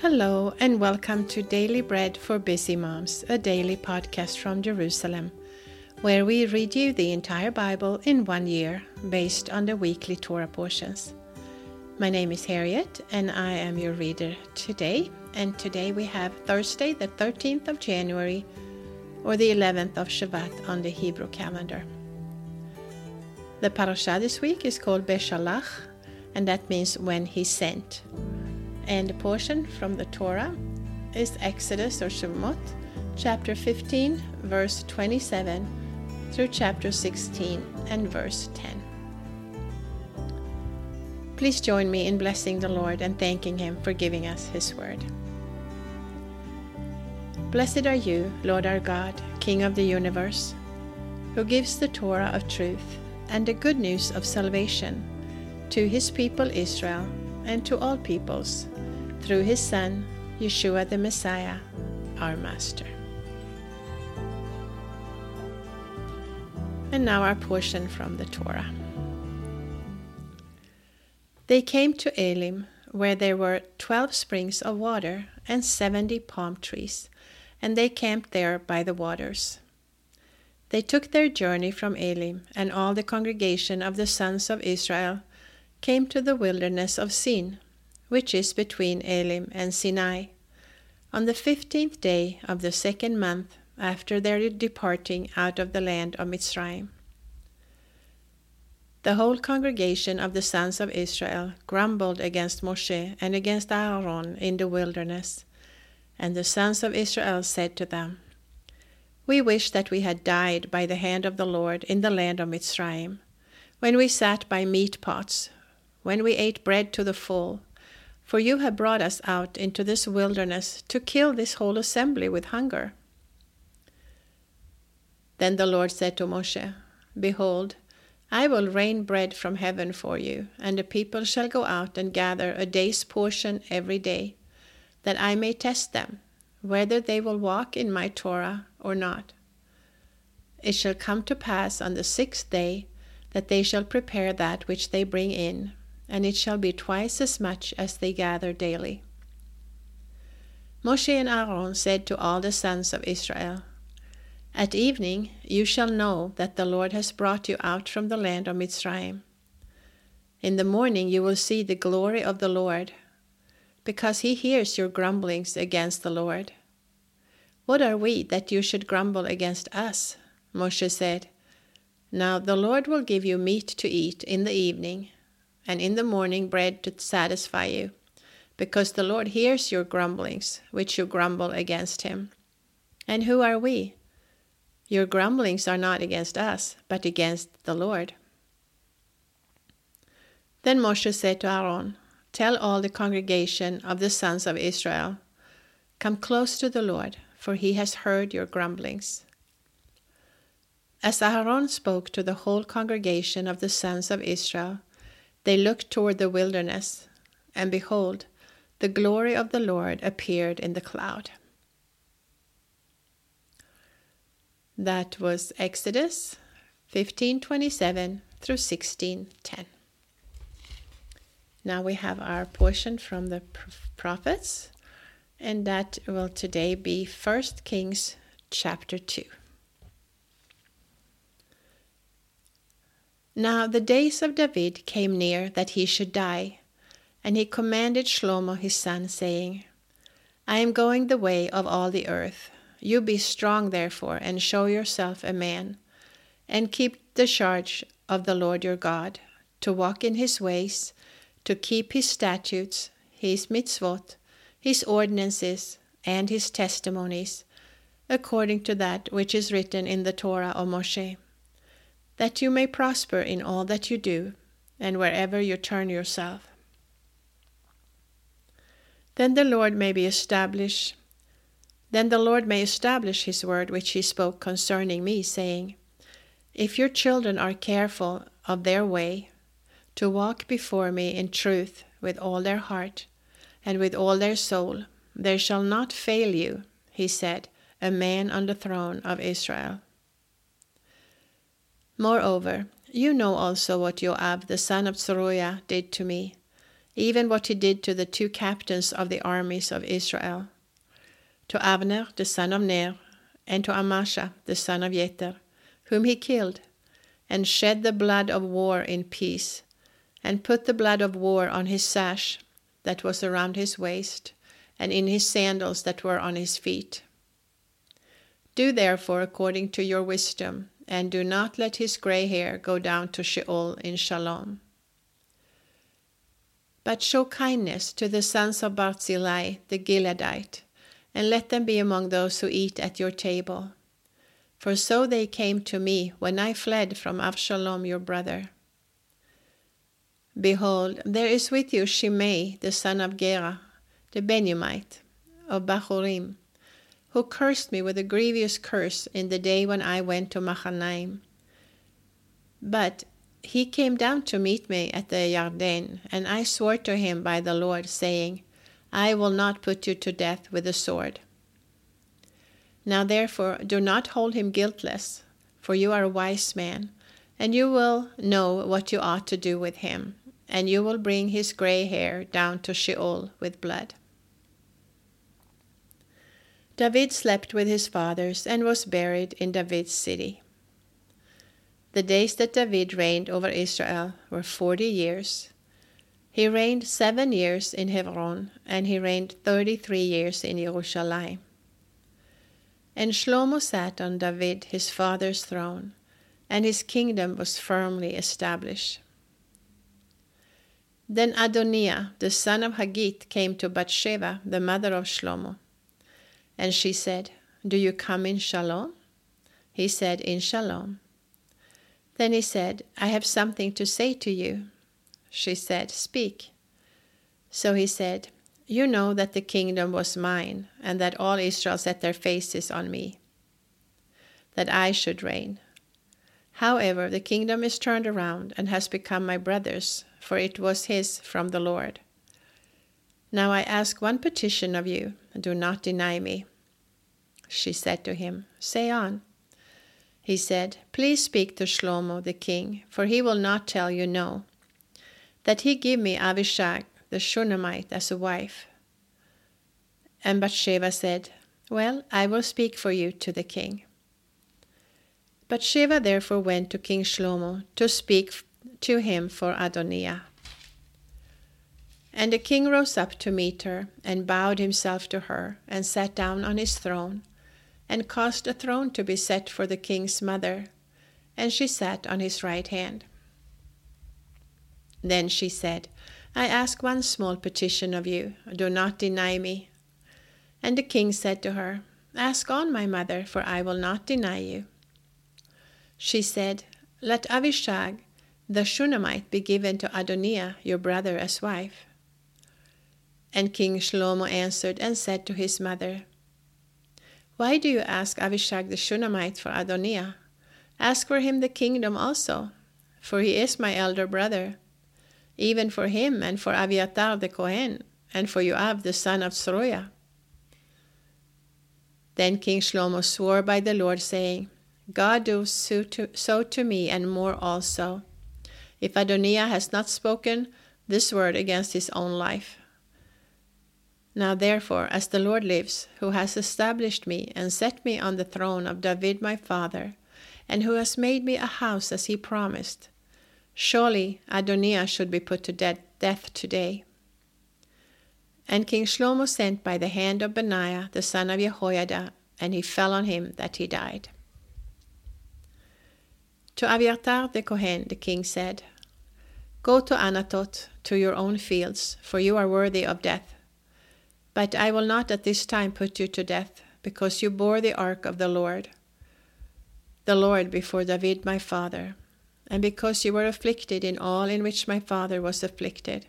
Hello, and welcome to Daily Bread for Busy Moms, a daily podcast from Jerusalem, where we read you the entire Bible in one year based on the weekly Torah portions. My name is Harriet, and I am your reader today. And today we have Thursday, the 13th of January, or the 11th of Shevat on the Hebrew calendar. The parasha this week is called Beshalach, and that means when he sent and the portion from the Torah is Exodus or Shemot, chapter 15, verse 27 through chapter 16 and verse 10. Please join me in blessing the Lord and thanking Him for giving us His word. Blessed are you, Lord our God, King of the universe, who gives the Torah of truth and the good news of salvation to His people Israel and to all peoples through his Son, Yeshua the Messiah, our Master. And now our portion from the Torah. They came to Elim, where there were twelve springs of water and seventy palm trees, and they camped there by the waters. They took their journey from Elim, and all the congregation of the sons of Israel came to the wilderness of Sin which is between Elim and Sinai, on the fifteenth day of the second month after their departing out of the land of Mitzrayim. The whole congregation of the sons of Israel grumbled against Moshe and against Aaron in the wilderness. And the sons of Israel said to them, We wish that we had died by the hand of the Lord in the land of Mitzrayim, when we sat by meat pots, when we ate bread to the full, for you have brought us out into this wilderness to kill this whole assembly with hunger. Then the Lord said to Moshe, Behold, I will rain bread from heaven for you, and the people shall go out and gather a day's portion every day, that I may test them, whether they will walk in my Torah or not. It shall come to pass on the sixth day that they shall prepare that which they bring in, and it shall be twice as much as they gather daily. Moshe and Aaron said to all the sons of Israel, At evening you shall know that the Lord has brought you out from the land of Mitzrayim. In the morning you will see the glory of the Lord, because he hears your grumblings against the Lord. What are we that you should grumble against us? Moshe said. Now the Lord will give you meat to eat in the evening, and in the morning bread to satisfy you, because the Lord hears your grumblings, which you grumble against him. And who are we? Your grumblings are not against us, but against the Lord. Then Moshe said to Aaron, Tell all the congregation of the sons of Israel, Come close to the Lord, for he has heard your grumblings. As Aaron spoke to the whole congregation of the sons of Israel, they looked toward the wilderness, and behold, the glory of the Lord appeared in the cloud. That was Exodus 15:27 through 16:10. Now we have our portion from the prophets, and that will today be 1 Kings chapter 2. Now the days of David came near that he should die, and he commanded Shlomo his son, saying, I am going the way of all the earth. You be strong, therefore, and show yourself a man, and keep the charge of the Lord your God, to walk in his ways, to keep his statutes, his mitzvot, his ordinances, and his testimonies, according to that which is written in the Torah of Moshe that you may prosper in all that you do and wherever you turn yourself. Then the Lord may be established. Then the Lord may establish his word which he spoke concerning me, saying, If your children are careful of their way, to walk before me in truth with all their heart and with all their soul, there shall not fail you, he said, a man on the throne of Israel. Moreover, you know also what Joab the son of Zeruiah did to me. even what he did to the two captains of the armies of Israel, to Abner the son of Ner, and to Amasa the son of Jether, whom he killed, and shed the blood of war in peace, and put the blood of war on his sash that was around his waist, and in his sandals that were on his feet. Do therefore according to your wisdom, and do not let his grey hair go down to Sheol in Shalom. But show kindness to the sons of Barzillai the Gileadite, and let them be among those who eat at your table. For so they came to me when I fled from Avshalom your brother. Behold, there is with you Shimei the son of Gera, the Benjamite, of Bahurim, who cursed me with a grievous curse in the day when I went to Mahanaim. But he came down to meet me at the Yarden, and I swore to him by the Lord, saying, I will not put you to death with the sword. Now therefore do not hold him guiltless, for you are a wise man, and you will know what you ought to do with him, and you will bring his grey hair down to Sheol with blood. David slept with his fathers and was buried in David's city. The days that David reigned over Israel were forty years. He reigned seven years in Hebron, and he reigned thirty three years in Jerusalem. And Shlomo sat on David his father's throne, and his kingdom was firmly established. Then Adoniah, the son of Haggith, came to Bathsheba, the mother of Shlomo. And she said, Do you come in shalom? He said, In shalom. Then he said, I have something to say to you. She said, Speak. So he said, You know that the kingdom was mine, and that all Israel set their faces on me, that I should reign. However, the kingdom is turned around and has become my brother's, for it was his from the Lord. Now I ask one petition of you, do not deny me. She said to him, Say on. He said, Please speak to Shlomo the king, for he will not tell you no, that he give me Avishag the Shunammite as a wife. And Bathsheba said, Well, I will speak for you to the king. Bathsheba therefore went to King Shlomo to speak to him for Adoniah. And the king rose up to meet her, and bowed himself to her, and sat down on his throne and caused a throne to be set for the king's mother, and she sat on his right hand. Then she said, I ask one small petition of you, do not deny me. And the king said to her, Ask on, my mother, for I will not deny you. She said, Let Avishag the Shunammite be given to Adoniah your brother as wife. And King Shlomo answered and said to his mother, why do you ask Avishag the Shunammite for Adoniah? Ask for him the kingdom also, for he is my elder brother. Even for him and for Abiathar the Kohen, and for Joab the son of Zeruiah. Then King Shlomo swore by the Lord, saying, God do so to, so to me and more also, if Adoniah has not spoken this word against his own life. Now therefore, as the Lord lives, who has established me and set me on the throne of David my father, and who has made me a house as he promised, surely Adoniah should be put to de- death today. And King Shlomo sent by the hand of Benaiah the son of Jehoiada, and he fell on him that he died. To Abiathar the Kohen the king said, Go to Anatot, to your own fields, for you are worthy of death. But I will not at this time put you to death, because you bore the ark of the Lord, the Lord before David my father, and because you were afflicted in all in which my father was afflicted.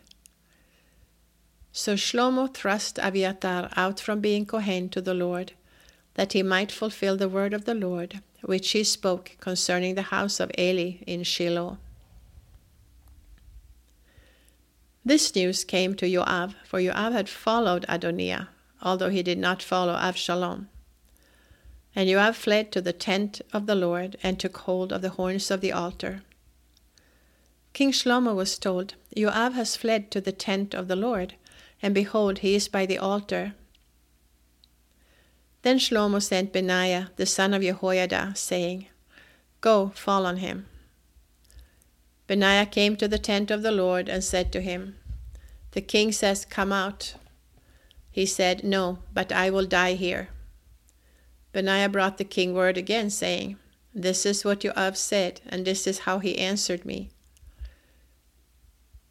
So Shlomo thrust Abiathar out from being Kohen to the Lord, that he might fulfill the word of the Lord, which he spoke concerning the house of Eli in Shiloh. This news came to Joab, for Joab had followed Adoniah, although he did not follow Avshalom. And Joab fled to the tent of the Lord and took hold of the horns of the altar. King Shlomo was told, Joab has fled to the tent of the Lord, and behold, he is by the altar. Then Shlomo sent Benaiah, the son of Jehoiada, saying, Go, fall on him. Benaiah came to the tent of the Lord and said to him, The king says, Come out. He said, No, but I will die here. Benaiah brought the king word again, saying, This is what you have said, and this is how he answered me.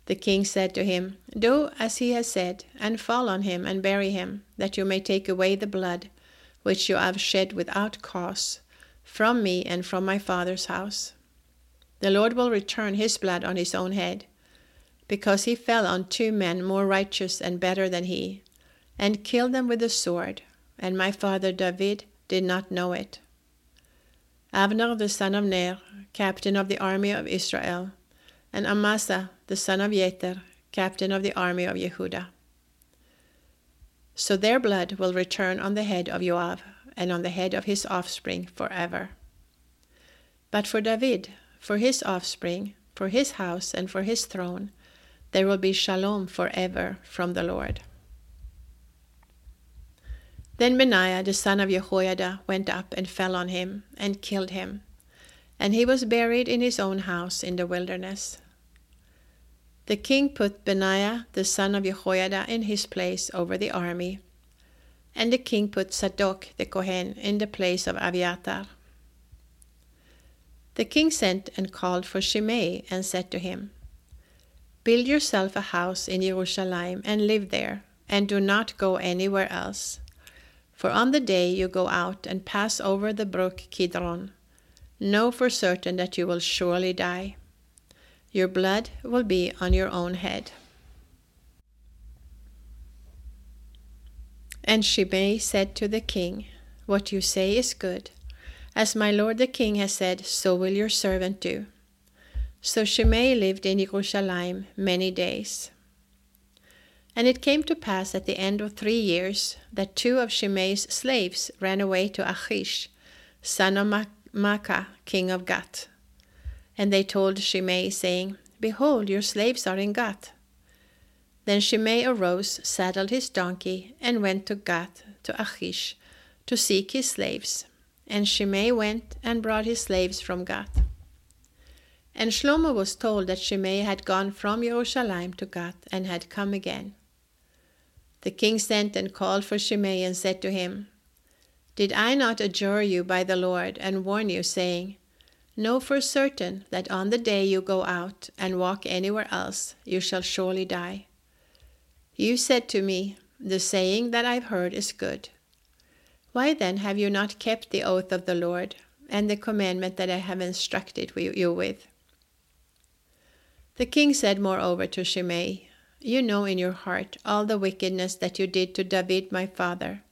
The king said to him, Do as he has said, and fall on him and bury him, that you may take away the blood which you have shed without cause from me and from my father's house. The Lord will return his blood on his own head, because he fell on two men more righteous and better than he, and killed them with the sword, and my father David did not know it. Abner the son of Ner, captain of the army of Israel, and Amasa the son of Jether, captain of the army of Yehudah. So their blood will return on the head of Joab and on the head of his offspring forever. But for David, for his offspring, for his house, and for his throne, there will be shalom forever from the Lord. Then Benaiah the son of Jehoiada went up and fell on him and killed him, and he was buried in his own house in the wilderness. The king put Benaiah the son of Jehoiada in his place over the army, and the king put Zadok the Kohen in the place of Abiathar. The king sent and called for Shimei and said to him, Build yourself a house in Jerusalem and live there, and do not go anywhere else. For on the day you go out and pass over the brook Kidron, know for certain that you will surely die. Your blood will be on your own head. And Shimei said to the king, What you say is good. As my lord the king has said, so will your servant do. So Shimei lived in Jerusalem many days. And it came to pass at the end of three years that two of Shimei's slaves ran away to Achish, son of Maacah, king of Gath. And they told Shimei, saying, Behold, your slaves are in Gath. Then Shimei arose, saddled his donkey, and went to Gath, to Achish, to seek his slaves. And Shimei went and brought his slaves from Gath. And Shlomo was told that Shimei had gone from Jerusalem to Gath and had come again. The king sent and called for Shimei and said to him, Did I not adjure you by the Lord and warn you, saying, Know for certain that on the day you go out and walk anywhere else, you shall surely die. You said to me, The saying that I've heard is good. Why then have you not kept the oath of the Lord and the commandment that I have instructed you with? The king said moreover to Shimei, You know in your heart all the wickedness that you did to David my father.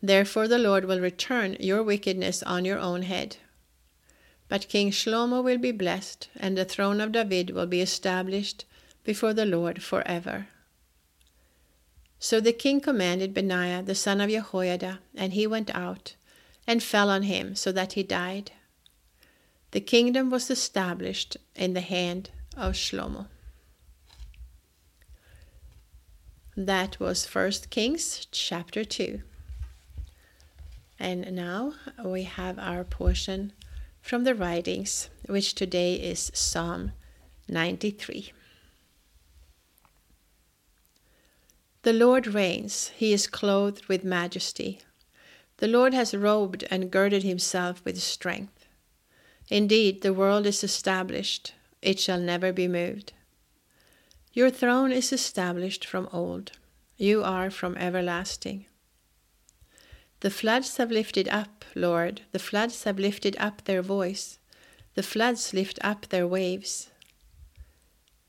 Therefore the Lord will return your wickedness on your own head. But King Shlomo will be blessed, and the throne of David will be established before the Lord forever. So the king commanded Benaiah the son of Jehoiada, and he went out and fell on him, so that he died. The kingdom was established in the hand of Shlomo. That was First Kings chapter 2. And now we have our portion from the writings, which today is Psalm 93. The Lord reigns, he is clothed with majesty. The Lord has robed and girded himself with strength. Indeed, the world is established, it shall never be moved. Your throne is established from old, you are from everlasting. The floods have lifted up, Lord, the floods have lifted up their voice, the floods lift up their waves.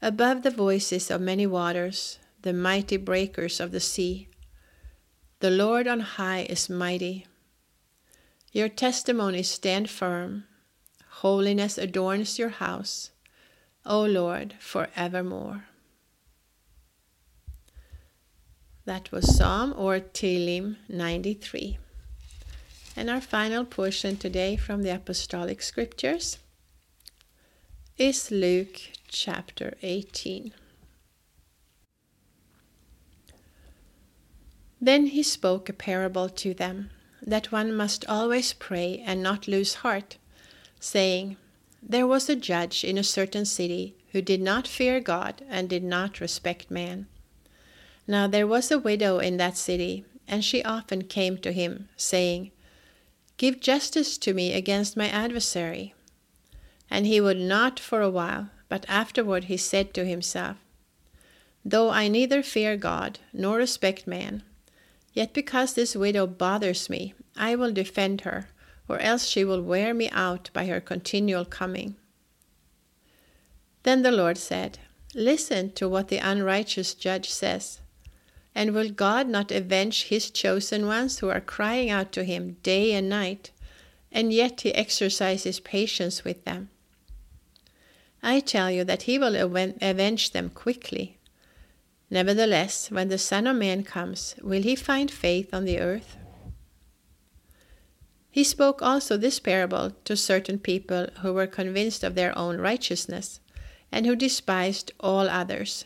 Above the voices of many waters, the mighty breakers of the sea, the Lord on high is mighty. Your testimonies stand firm, holiness adorns your house, O Lord, for evermore. That was Psalm or Tehillim 93. And our final portion today from the Apostolic Scriptures is Luke chapter 18. Then he spoke a parable to them, that one must always pray and not lose heart, saying, There was a judge in a certain city who did not fear God and did not respect man. Now there was a widow in that city, and she often came to him, saying, Give justice to me against my adversary. And he would not for a while, but afterward he said to himself, Though I neither fear God nor respect man, Yet because this widow bothers me, I will defend her, or else she will wear me out by her continual coming. Then the Lord said, Listen to what the unrighteous judge says. And will God not avenge his chosen ones who are crying out to him day and night, and yet he exercises patience with them? I tell you that he will avenge them quickly. Nevertheless, when the Son of Man comes, will he find faith on the earth? He spoke also this parable to certain people who were convinced of their own righteousness, and who despised all others.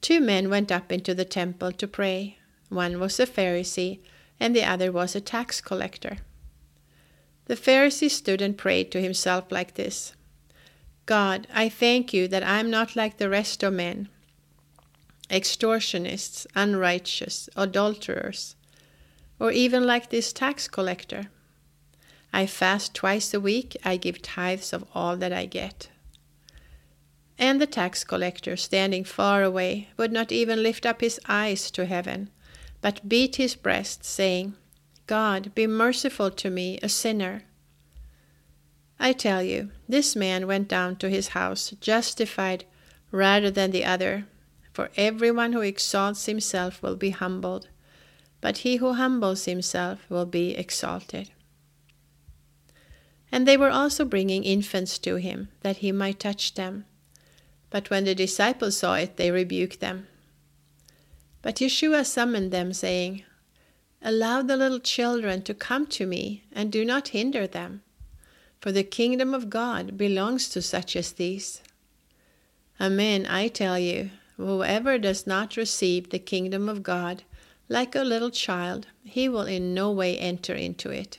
Two men went up into the temple to pray. One was a Pharisee, and the other was a tax collector. The Pharisee stood and prayed to himself like this God, I thank you that I am not like the rest of men extortionists, unrighteous, adulterers, or even like this tax collector. I fast twice a week, I give tithes of all that I get. And the tax collector, standing far away, would not even lift up his eyes to heaven, but beat his breast, saying, God, be merciful to me, a sinner. I tell you, this man went down to his house justified rather than the other. For everyone who exalts himself will be humbled, but he who humbles himself will be exalted. And they were also bringing infants to him, that he might touch them. But when the disciples saw it, they rebuked them. But Yeshua summoned them, saying, Allow the little children to come to me, and do not hinder them, for the kingdom of God belongs to such as these. Amen, I tell you, Whoever does not receive the kingdom of God like a little child, he will in no way enter into it.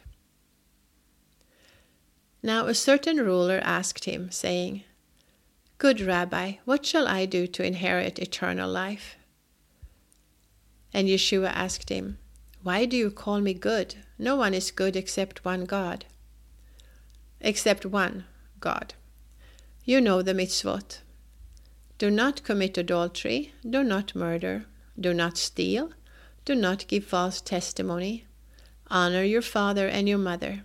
Now a certain ruler asked him, saying, Good Rabbi, what shall I do to inherit eternal life? And Yeshua asked him, Why do you call me good? No one is good except one God. Except one God. You know the mitzvot. Do not commit adultery, do not murder, do not steal, do not give false testimony, honor your father and your mother.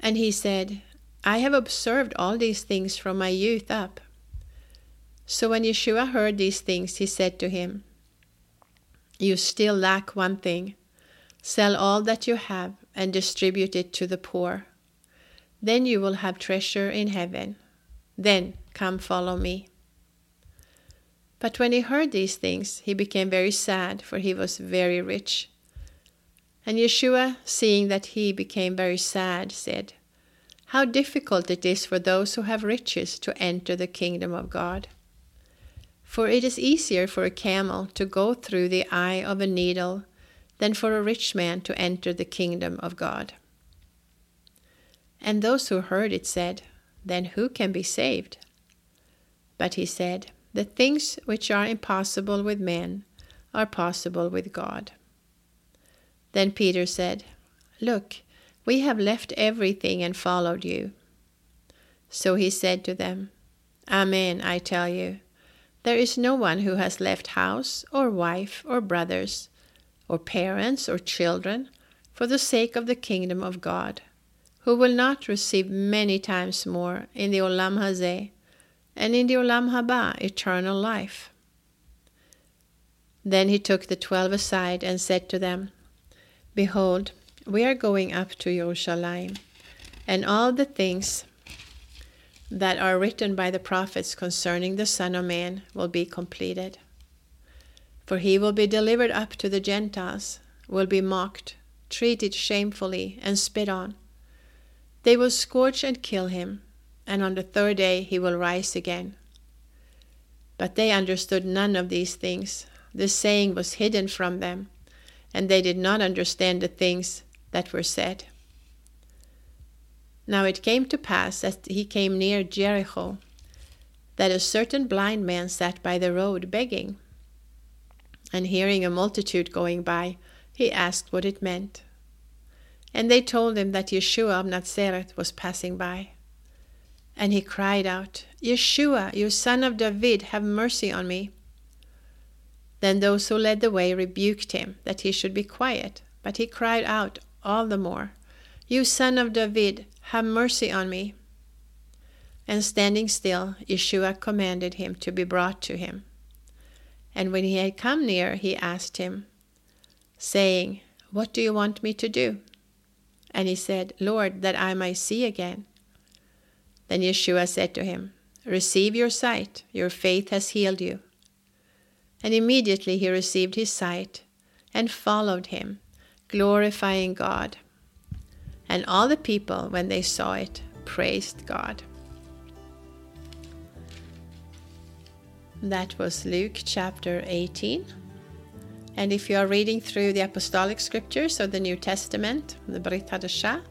And he said, I have observed all these things from my youth up. So when Yeshua heard these things, he said to him, You still lack one thing. Sell all that you have and distribute it to the poor. Then you will have treasure in heaven. Then Come follow me. But when he heard these things, he became very sad, for he was very rich. And Yeshua, seeing that he became very sad, said, How difficult it is for those who have riches to enter the kingdom of God. For it is easier for a camel to go through the eye of a needle than for a rich man to enter the kingdom of God. And those who heard it said, Then who can be saved? But he said, The things which are impossible with men are possible with God. Then Peter said, Look, we have left everything and followed you. So he said to them, Amen, I tell you, there is no one who has left house, or wife, or brothers, or parents, or children, for the sake of the kingdom of God, who will not receive many times more in the Olam Hazeh and in the Olam Haba, eternal life. Then he took the twelve aside and said to them, Behold, we are going up to Jerusalem, and all the things that are written by the prophets concerning the Son of Man will be completed. For he will be delivered up to the Gentiles, will be mocked, treated shamefully, and spit on. They will scourge and kill him and on the third day he will rise again. But they understood none of these things. This saying was hidden from them, and they did not understand the things that were said. Now it came to pass as he came near Jericho that a certain blind man sat by the road begging. And hearing a multitude going by, he asked what it meant. And they told him that Yeshua of Nazareth was passing by. And he cried out, Yeshua, you son of David, have mercy on me. Then those who led the way rebuked him that he should be quiet, but he cried out all the more, You son of David, have mercy on me. And standing still, Yeshua commanded him to be brought to him. And when he had come near, he asked him, saying, What do you want me to do? And he said, Lord, that I may see again. Then Yeshua said to him, Receive your sight, your faith has healed you. And immediately he received his sight and followed him, glorifying God. And all the people, when they saw it, praised God. That was Luke chapter 18. And if you are reading through the Apostolic Scriptures or the New Testament, the Brit Hadashah,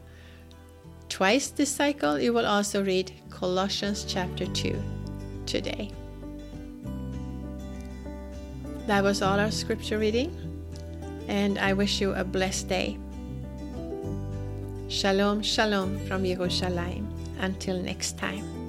twice this cycle you will also read Colossians chapter 2 today. That was all our scripture reading, and I wish you a blessed day. Shalom, shalom from Jerusalem. Until next time.